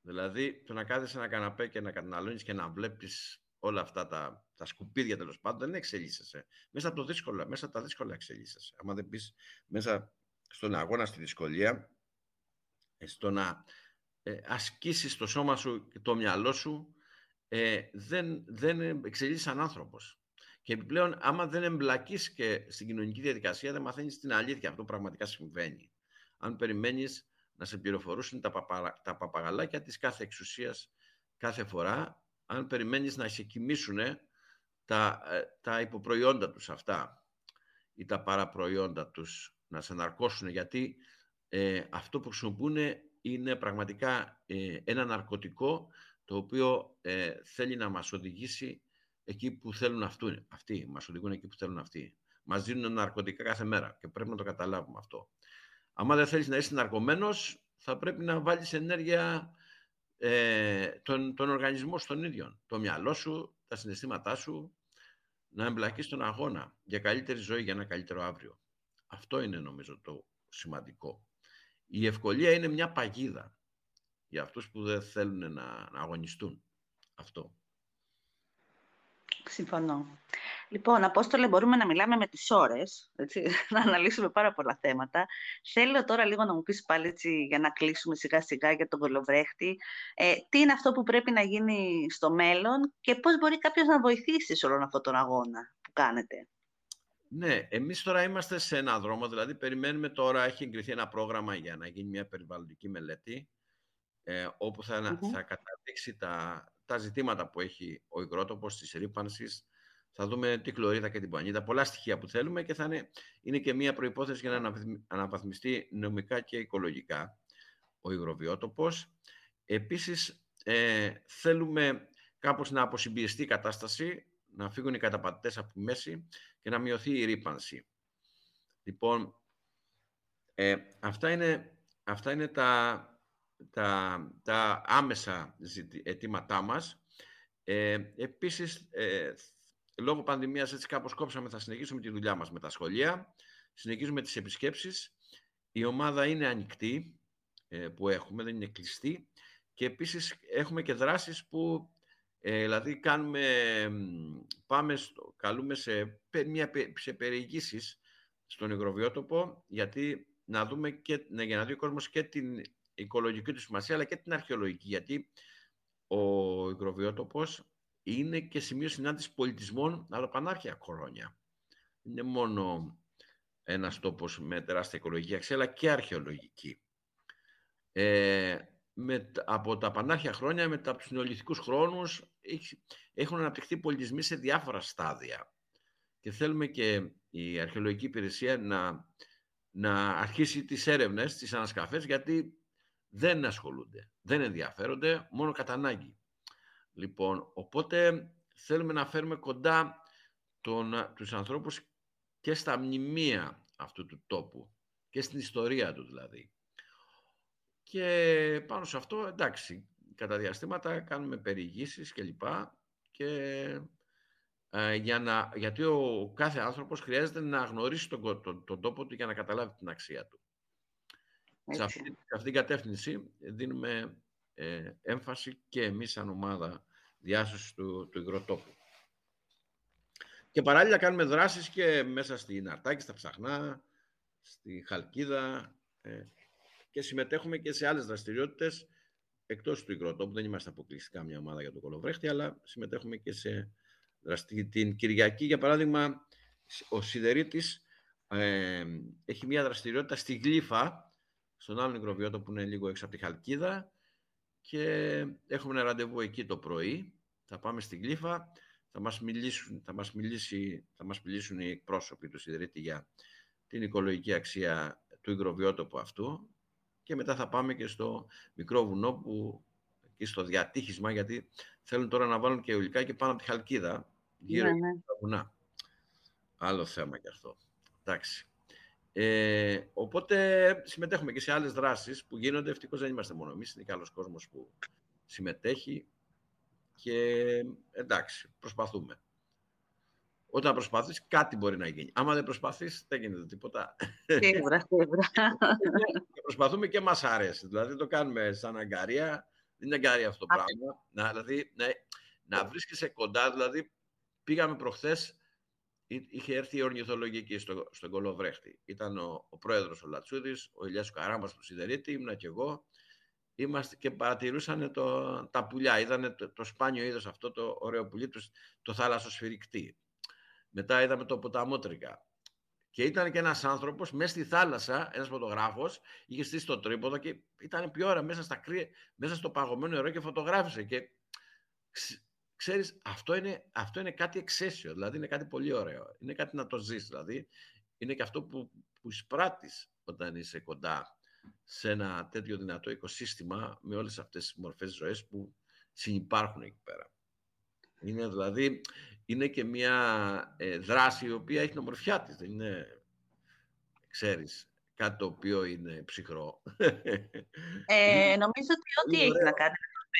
Δηλαδή, το να κάθεσαι ένα καναπέ και να καταναλώνεις και να βλέπεις όλα αυτά τα, τα σκουπίδια τέλος πάντων, δεν εξελίσσεσαι. Μέσα από, το δύσκολο, μέσα από τα δύσκολα εξελίσσεσαι. Αν δεν πεις μέσα στον αγώνα, στη δυσκολία, ε, στο να ε, ασκήσεις το σώμα σου και το μυαλό σου, ε, δεν, δεν εξελίσσεσαι σαν άνθρωπος. Και επιπλέον, άμα δεν εμπλακείς και στην κοινωνική διαδικασία, δεν μαθαίνεις την αλήθεια. Αυτό πραγματικά συμβαίνει. Αν περιμένεις να σε πληροφορούσουν τα, παπα, τα παπαγαλάκια της κάθε εξουσίας κάθε φορά, αν περιμένεις να σε κοιμήσουν τα, ε, τα υποπροϊόντα τους αυτά ή τα παραπροϊόντα τους να σε ναρκώσουν γιατί ε, αυτό που χρησιμοποιούν είναι πραγματικά ε, ένα ναρκωτικό το οποίο θέλει να μας οδηγήσει εκεί που θέλουν αυτοί. αυτοί. Μας οδηγούν εκεί που θέλουν αυτοί. Μας δίνουν ναρκωτικά κάθε μέρα και πρέπει να το καταλάβουμε αυτό. Αν δεν θέλεις να είσαι ναρκωμένος, θα πρέπει να βάλεις ενέργεια ε, τον, τον οργανισμό στον ίδιο. Το μυαλό σου, τα συναισθήματά σου, να εμπλακείς στον αγώνα για καλύτερη ζωή, για ένα καλύτερο αύριο. Αυτό είναι νομίζω το σημαντικό. Η ευκολία είναι μια παγίδα για αυτούς που δεν θέλουν να, να αγωνιστούν. Αυτό. Συμφωνώ. Λοιπόν, Απόστολε, μπορούμε να μιλάμε με τις ώρες, έτσι, να αναλύσουμε πάρα πολλά θέματα. Θέλω τώρα λίγο να μου πεις πάλι, έτσι, για να κλείσουμε σιγά-σιγά για τον κολοβρέχτη, ε, τι είναι αυτό που πρέπει να γίνει στο μέλλον και πώς μπορεί κάποιος να βοηθήσει σε όλον αυτόν τον αγώνα που κάνετε; Ναι, εμείς τώρα είμαστε σε ένα δρόμο, δηλαδή περιμένουμε τώρα, έχει εγκριθεί ένα πρόγραμμα για να γίνει μια περιβαλλοντική μελέτη, ε, όπου θα, mm θα καταδείξει τα, τα ζητήματα που έχει ο υγρότοπος της ρήπανσης, θα δούμε τη κλωρίδα και την πανίδα, πολλά στοιχεία που θέλουμε και θα είναι, είναι και μια προϋπόθεση για να αναβαθμιστεί νομικά και οικολογικά ο υγροβιότοπος. Επίσης, ε, θέλουμε κάπως να αποσυμπιεστεί η κατάσταση, να φύγουν οι καταπατητές από τη μέση και να μειωθεί η ρήπανση. Λοιπόν, ε, αυτά είναι, αυτά είναι τα, τα, τα άμεσα αιτήματά μας. Ε, επίσης, ε, λόγω πανδημίας έτσι κάπως κόψαμε, θα συνεχίσουμε τη δουλειά μας με τα σχολεία, συνεχίζουμε τις επισκέψεις. Η ομάδα είναι ανοιχτή ε, που έχουμε, δεν είναι κλειστή. Και επίσης έχουμε και δράσεις που, ε, δηλαδή κάνουμε, πάμε στο, καλούμε σε, μια, σε περιηγήσεις στον υγροβιότοπο, γιατί να δούμε και, ναι, για να δει ο κόσμος και την οικολογική του σημασία, αλλά και την αρχαιολογική, γιατί ο υγροβιότοπος είναι και σημείο συνάντησης πολιτισμών από πανάρχια χρόνια. Είναι μόνο ένας τόπος με τεράστια οικολογική αξία, αλλά και αρχαιολογική. Ε, με, από τα πανάρχια χρόνια, μετά από τους νεολιθικούς χρόνους, έχουν αναπτυχθεί πολιτισμοί σε διάφορα στάδια. Και θέλουμε και η αρχαιολογική υπηρεσία να, να αρχίσει τις έρευνες, τις ανασκαφές, γιατί δεν ασχολούνται, δεν ενδιαφέρονται, μόνο κατά ανάγκη. Λοιπόν, οπότε θέλουμε να φέρουμε κοντά τον, τους ανθρώπους και στα μνημεία αυτού του τόπου και στην ιστορία του δηλαδή. Και πάνω σε αυτό, εντάξει, κατά διαστήματα κάνουμε περιηγήσεις και λοιπά και ε, για να, γιατί ο κάθε άνθρωπος χρειάζεται να γνωρίσει τον, τον, τον τόπο του για να καταλάβει την αξία του. Σε αυτή, σε αυτήν την κατεύθυνση δίνουμε ε, έμφαση και εμείς σαν ομάδα διάσωσης του, του υγροτόπου. Και παράλληλα κάνουμε δράσεις και μέσα στην Αρτάκη, στα Ψαχνά, στη Χαλκίδα ε, και συμμετέχουμε και σε άλλες δραστηριότητες εκτός του υγροτόπου. Δεν είμαστε αποκλειστικά μια ομάδα για το κολοβρέχτη, αλλά συμμετέχουμε και σε δραστηριότητα. Την Κυριακή, για παράδειγμα, ο Σιδερίτης ε, έχει μια δραστηριότητα στη Γλύφα, στον άλλο υγροβιότο που είναι λίγο έξω από τη Χαλκίδα και έχουμε ένα ραντεβού εκεί το πρωί. Θα πάμε στην Γλύφα θα μας, μιλήσουν, θα μας, μιλήσει, θα μας μιλήσουν οι εκπρόσωποι του Σιδηρήτη για την οικολογική αξία του υγροβιότοπου αυτού και μετά θα πάμε και στο μικρό βουνό που και στο διατύχισμα γιατί θέλουν τώρα να βάλουν και υλικά και πάνω από τη Χαλκίδα γύρω ναι, ναι. τα βουνά. Άλλο θέμα και αυτό. Εντάξει. Ε, οπότε συμμετέχουμε και σε άλλες δράσεις που γίνονται. Ευτυχώς δεν είμαστε μόνο εμείς, είναι και άλλος κόσμος που συμμετέχει. Και εντάξει, προσπαθούμε. Όταν προσπαθείς, κάτι μπορεί να γίνει. Άμα δεν προσπαθείς, δεν γίνεται τίποτα. Σίγουρα, σίγουρα. προσπαθούμε και μας αρέσει. Δηλαδή, το κάνουμε σαν αγκαρία. Δεν είναι αγκαρία αυτό το πράγμα. Να, δηλαδή, να, να βρίσκεσαι κοντά. Δηλαδή, πήγαμε προχθές, είχε έρθει η ορνηθολογική στο, στον Κολοβρέχτη. Ήταν ο, ο πρόεδρος ο Λατσούδης, ο Ηλιάς Καράμπας του Σιδερίτη, ήμουν και εγώ είμαστε και παρατηρούσαν το, τα πουλιά. Είδανε το, το σπάνιο είδος αυτό το ωραίο πουλί, το, το θάλασσο σφυρικτή. Μετά είδαμε το ποταμότρικα. Και ήταν και ένας άνθρωπος μέσα στη θάλασσα, ένας φωτογράφος, είχε στήσει το τρίποδο και ήταν πιο ώρα μέσα, στα κρύα, μέσα στο παγωμένο νερό και φωτογράφησε. Και ξέρεις, αυτό είναι, αυτό είναι κάτι εξαίσιο, δηλαδή είναι κάτι πολύ ωραίο. Είναι κάτι να το ζεις, δηλαδή. Είναι και αυτό που, που εισπράττεις όταν είσαι κοντά σε ένα τέτοιο δυνατό οικοσύστημα με όλες αυτές τις μορφές ζωές που συνυπάρχουν εκεί πέρα. Είναι δηλαδή, είναι και μια ε, δράση η οποία έχει την ομορφιά της, δεν είναι, ξέρεις, κάτι το οποίο είναι ψυχρό. Ε, νομίζω ότι ό,τι έχει να κάνει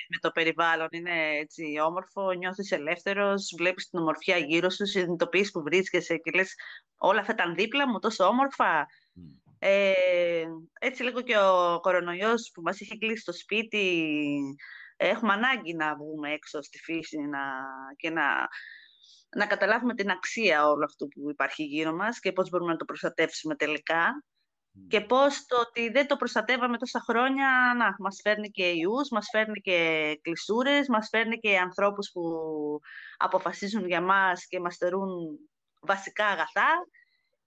με το περιβάλλον είναι έτσι όμορφο, νιώθεις ελεύθερος, βλέπεις την ομορφιά γύρω σου, συνειδητοποιείς που βρίσκεσαι και λες όλα αυτά ήταν δίπλα μου τόσο όμορφα. Ε, έτσι λίγο και ο κορονοϊός που μας είχε κλείσει στο σπίτι, έχουμε ανάγκη να βγούμε έξω στη φύση να, και να, να καταλάβουμε την αξία όλου αυτού που υπάρχει γύρω μας και πώς μπορούμε να το προστατεύσουμε τελικά. Και πώς το ότι δεν το προστατεύαμε τόσα χρόνια, να, μας φέρνει και ιούς, μας φέρνει και κλεισούρες, μας φέρνει και ανθρώπους που αποφασίζουν για μας και μας στερούν βασικά αγαθά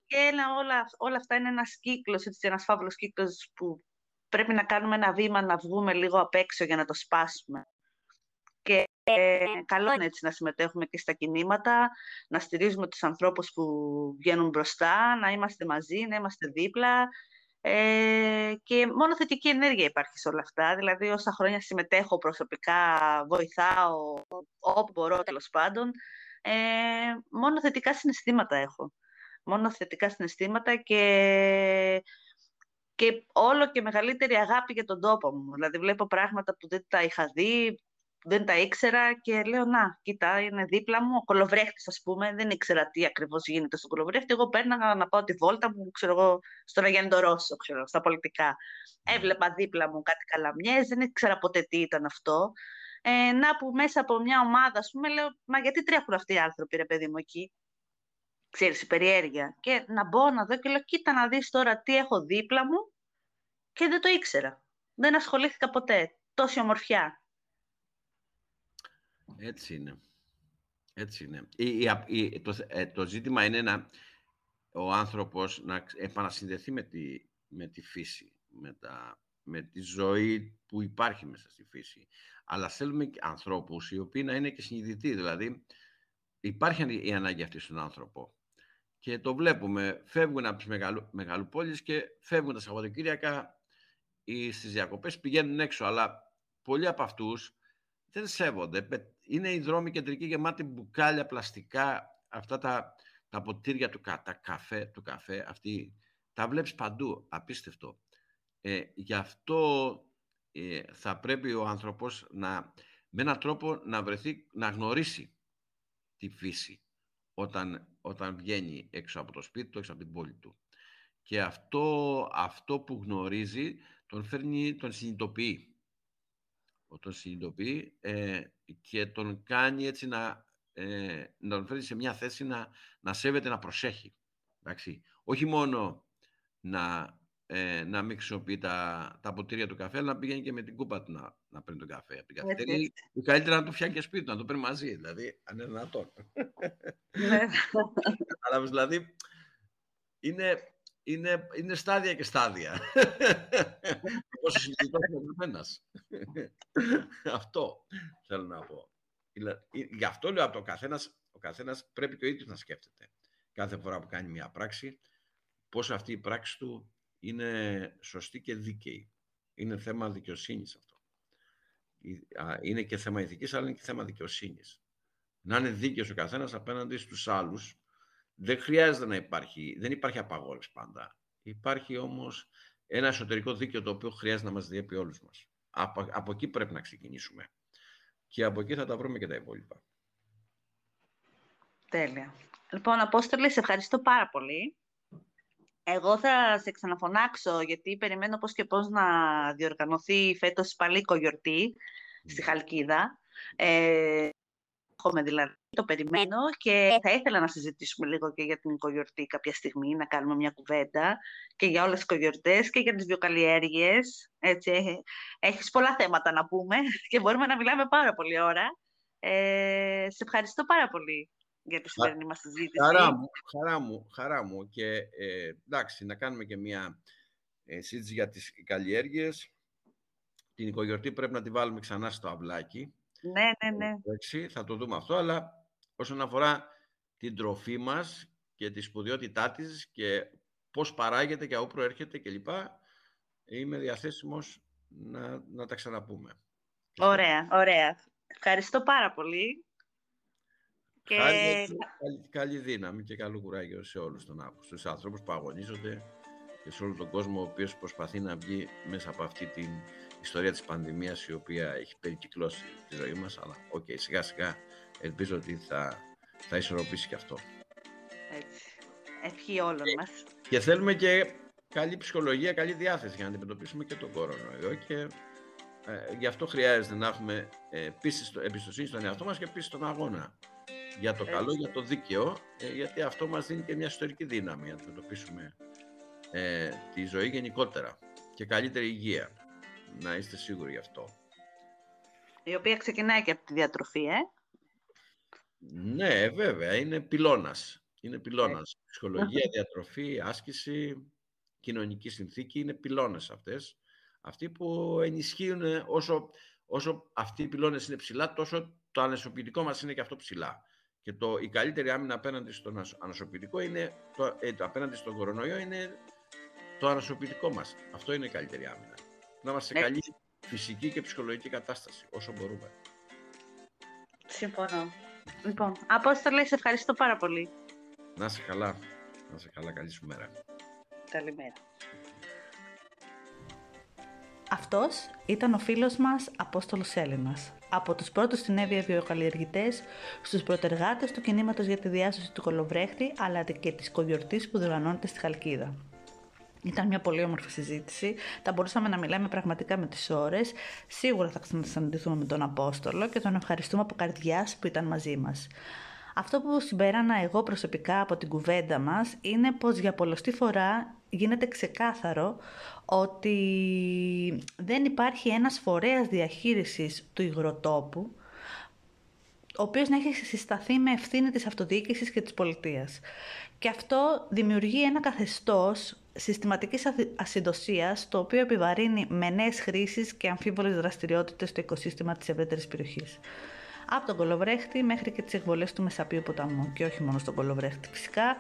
και όλα, όλα αυτά είναι ένας κύκλος, έτσι, ένας φαύλος κύκλος που πρέπει να κάνουμε ένα βήμα να βγούμε λίγο απ' έξω για να το σπάσουμε. Και ε, καλό είναι έτσι να συμμετέχουμε και στα κινήματα, να στηρίζουμε τους ανθρώπους που βγαίνουν μπροστά, να είμαστε μαζί, να είμαστε δίπλα. Ε, και μόνο θετική ενέργεια υπάρχει σε όλα αυτά. Δηλαδή, όσα χρόνια συμμετέχω προσωπικά, βοηθάω όπου μπορώ τέλος πάντων, ε, μόνο θετικά συναισθήματα έχω μόνο θετικά συναισθήματα και, και όλο και μεγαλύτερη αγάπη για τον τόπο μου. Δηλαδή βλέπω πράγματα που δεν τα είχα δει, δεν τα ήξερα και λέω να, κοίτα, είναι δίπλα μου, ο κολοβρέχτης ας πούμε, δεν ήξερα τι ακριβώς γίνεται στον κολοβρέχτη, εγώ πέρναγα να πάω τη βόλτα μου, ξέρω εγώ, στον Αγέντο Ρώσο, ξέρω, στα πολιτικά. Ναι. Έβλεπα δίπλα μου κάτι καλαμιές, δεν ήξερα ποτέ τι ήταν αυτό. Ε, να που μέσα από μια ομάδα, ας πούμε, λέω, μα γιατί τρέχουν αυτοί οι άνθρωποι, ρε παιδί μου, εκεί; Ξέρεις, η περιέργεια. Και να μπω να δω και λέω, κοίτα να δεις τώρα τι έχω δίπλα μου και δεν το ήξερα. Δεν ασχολήθηκα ποτέ. Τόση ομορφιά. Έτσι είναι. Έτσι είναι. το, ε, το ζήτημα είναι να ο άνθρωπος να επανασυνδεθεί με τη, με τη φύση, με, τα, με τη ζωή που υπάρχει μέσα στη φύση. Αλλά θέλουμε και ανθρώπους οι οποίοι να είναι και συνειδητοί. Δηλαδή υπάρχει η ανάγκη αυτή στον άνθρωπο. Και το βλέπουμε, φεύγουν από τις μεγαλου, μεγαλοπόλεις και φεύγουν τα Σαββατοκύριακα ή στις διακοπές, πηγαίνουν έξω. Αλλά πολλοί από αυτούς δεν σέβονται. Είναι οι δρόμοι κεντρικοί γεμάτοι μπουκάλια, πλαστικά, αυτά τα, τα ποτήρια του, τα καφέ, του καφέ, αυτή, τα βλέπεις παντού, απίστευτο. Ε, γι' αυτό ε, θα πρέπει ο άνθρωπος να, με έναν τρόπο να βρεθεί, να γνωρίσει τη φύση όταν, όταν βγαίνει έξω από το σπίτι του, έξω από την πόλη του. Και αυτό, αυτό που γνωρίζει τον φέρνει, τον συνειδητοποιεί τον συνειδητοποιεί ε, και τον κάνει έτσι να, ε, να τον φέρει σε μια θέση να, να σέβεται, να προσέχει. Εντάξει. Όχι μόνο να, ε, να μην χρησιμοποιεί τα, τα ποτήρια του καφέ, αλλά να πηγαίνει και με την κούπα του να, να παίρνει τον καφέ από την καφετέρια. Ή καλύτερα να το φτιάξει και σπίτι του, να το παίρνει μαζί, δηλαδή, αν είναι δυνατόν. Ναι. δηλαδή, είναι, είναι, είναι στάδια και στάδια. Πόσο συνειδητό είναι ο Αυτό θέλω να πω. Γι' αυτό λέω από το καθένας, ο καθένας πρέπει και ο ίδιος να σκέφτεται. Κάθε φορά που κάνει μια πράξη, πώς αυτή η πράξη του είναι σωστή και δίκαιη. Είναι θέμα δικαιοσύνης αυτό. Είναι και θέμα ηθικής, αλλά είναι και θέμα δικαιοσύνης. Να είναι δίκαιος ο καθένας απέναντι στους άλλους δεν χρειάζεται να υπάρχει, δεν υπάρχει απαγόρευση πάντα. Υπάρχει όμως ένα εσωτερικό δίκαιο το οποίο χρειάζεται να μας διέπει όλους μας. Από, από εκεί πρέπει να ξεκινήσουμε. Και από εκεί θα τα βρούμε και τα υπόλοιπα. Τέλεια. Λοιπόν, Απόστολη, σε ευχαριστώ πάρα πολύ. Εγώ θα σε ξαναφωνάξω, γιατί περιμένω πώς και πώς να διοργανωθεί φέτος πάλι γιορτή στη Χαλκίδα. Ε, Έχουμε δηλαδή, το περιμένω και θα ήθελα να συζητήσουμε λίγο και για την οικογιορτή κάποια στιγμή, να κάνουμε μια κουβέντα και για όλες τις οικογιορτές και για τις βιοκαλλιέργειες. Έτσι, έχεις πολλά θέματα να πούμε και μπορούμε να μιλάμε πάρα πολύ ώρα. Ε, σε ευχαριστώ πάρα πολύ για τη σημερινή μας συζήτηση. Χαρά μου, χαρά μου, χαρά μου. Και ε, εντάξει, να κάνουμε και μια ε, συζήτηση για τις καλλιέργειες. Την οικογιορτή πρέπει να τη βάλουμε ξανά στο αυλάκι. Ναι, ναι, ναι. Εντάξει, θα το δούμε αυτό, αλλά όσον αφορά την τροφή μας και τη σπουδαιότητά της και πώς παράγεται και από προέρχεται κλπ. Είμαι διαθέσιμος να, να τα ξαναπούμε. Ωραία, ωραία. Ευχαριστώ πάρα πολύ. Και... Καλή, καλή, δύναμη και καλό κουράγιο σε όλους τον άνθρωπο, στους άνθρωπους που αγωνίζονται και σε όλο τον κόσμο ο οποίος προσπαθεί να βγει μέσα από αυτή την ιστορία της πανδημίας η οποία έχει περικυκλώσει τη ζωή μας, αλλά OK, okay, σιγά σιγά ελπίζω ότι θα, θα ισορροπήσει και αυτό. Έτσι. Ευχή όλων και, μας. Και θέλουμε και καλή ψυχολογία, καλή διάθεση για να αντιμετωπίσουμε και τον κορονοϊό και ε, γι' αυτό χρειάζεται να έχουμε ε, πίστη, εμπιστοσύνη στον εαυτό μας και πίστη στον αγώνα. Για το καλό, για το δίκαιο, ε, γιατί αυτό μας δίνει και μια ιστορική δύναμη να αντιμετωπίσουμε ε, τη ζωή γενικότερα και καλύτερη υγεία να είστε σίγουροι γι' αυτό. Η οποία ξεκινάει και από τη διατροφή, ε; Ναι, βέβαια, είναι πυλώνας. Είναι πυλώνας. Ε. Ψυχολογία, διατροφή, άσκηση, κοινωνική συνθήκη, είναι πυλώνες αυτές. Αυτοί που ενισχύουν όσο, όσο αυτοί οι πυλώνες είναι ψηλά, τόσο το ανασωπητικό μας είναι και αυτό ψηλά. Και το, η καλύτερη άμυνα απέναντι στον ανασωπητικό είναι, το, ε, απέναντι στον κορονοϊό είναι το ανασωπητικό μας. Αυτό είναι η καλύτερη άμυνα να είμαστε σε καλή φυσική και ψυχολογική κατάσταση, όσο μπορούμε. Συμφωνώ. Λοιπόν, Απόστολε, σε ευχαριστώ πάρα πολύ. Να είσαι καλά. Να είσαι καλά. Καλή σου μέρα. Καλημέρα. Αυτός ήταν ο φίλος μας Απόστολος Έλληνας. Από τους πρώτους στην Εύβοια βιοκαλλιεργητές, στους προτεργάτες του κινήματος για τη διάσωση του κολοβρέχτη, αλλά και της κογιορτής που διοργανώνεται στη Χαλκίδα. Ήταν μια πολύ όμορφη συζήτηση. Θα μπορούσαμε να μιλάμε πραγματικά με τις ώρες. Σίγουρα θα ξανασυναντηθούμε με τον Απόστολο και τον ευχαριστούμε από καρδιάς που ήταν μαζί μας. Αυτό που συμπέρανα εγώ προσωπικά από την κουβέντα μας είναι πως για πολλωστή φορά γίνεται ξεκάθαρο ότι δεν υπάρχει ένας φορέας διαχείρισης του υγροτόπου ο οποίος να έχει συσταθεί με ευθύνη της αυτοδιοίκησης και της πολιτείας. Και αυτό δημιουργεί ένα καθεστώς συστηματικής ασυντοσίας, το οποίο επιβαρύνει με νέες χρήσεις και αμφίβολες δραστηριότητες στο οικοσύστημα της ευρύτερης περιοχής από τον Κολοβρέχτη μέχρι και τις εκβολές του Μεσαπίου ποταμού και όχι μόνο στον Κολοβρέχτη φυσικά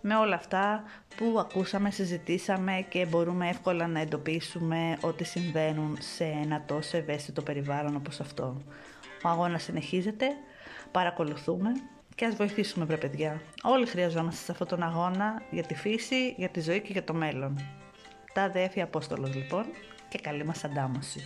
με όλα αυτά που ακούσαμε, συζητήσαμε και μπορούμε εύκολα να εντοπίσουμε ότι συμβαίνουν σε ένα τόσο ευαίσθητο περιβάλλον όπως αυτό. Ο αγώνας συνεχίζεται, παρακολουθούμε και ας βοηθήσουμε βρε παιδιά. Όλοι χρειαζόμαστε σε αυτόν τον αγώνα για τη φύση, για τη ζωή και για το μέλλον. Τα αδέφη Απόστολος λοιπόν και καλή μας αντάμωση.